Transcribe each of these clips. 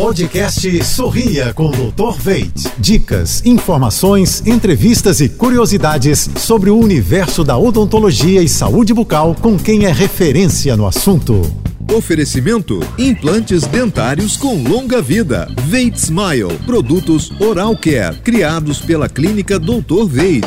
Podcast Sorria com Dr. Veit. Dicas, informações, entrevistas e curiosidades sobre o universo da odontologia e saúde bucal com quem é referência no assunto. Oferecimento: implantes dentários com longa vida. Veit Smile, produtos Oral Care, criados pela clínica Dr. Veit.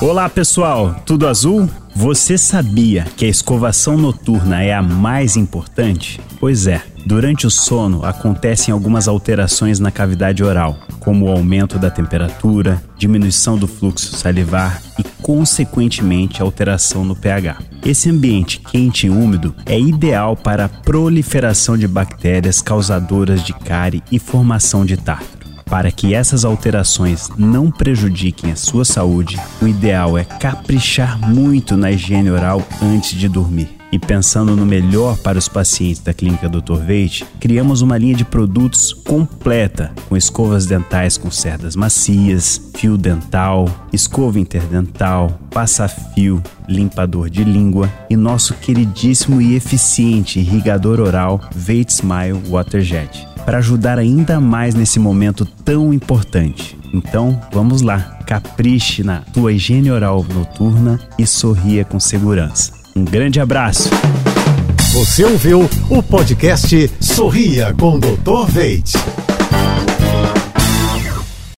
Olá, pessoal, tudo azul? Você sabia que a escovação noturna é a mais importante? Pois é, durante o sono acontecem algumas alterações na cavidade oral, como o aumento da temperatura, diminuição do fluxo salivar e, consequentemente, alteração no pH. Esse ambiente quente e úmido é ideal para a proliferação de bactérias causadoras de cárie e formação de tártaro. Para que essas alterações não prejudiquem a sua saúde, o ideal é caprichar muito na higiene oral antes de dormir. E pensando no melhor para os pacientes da Clínica Dr. Veit, criamos uma linha de produtos completa, com escovas dentais com cerdas macias, fio dental, escova interdental, passa-fio, limpador de língua e nosso queridíssimo e eficiente irrigador oral Veit Smile Waterjet para ajudar ainda mais nesse momento tão importante. Então, vamos lá, capriche na tua higiene oral noturna e sorria com segurança. Um grande abraço. Você ouviu o podcast Sorria com Dr. Veit.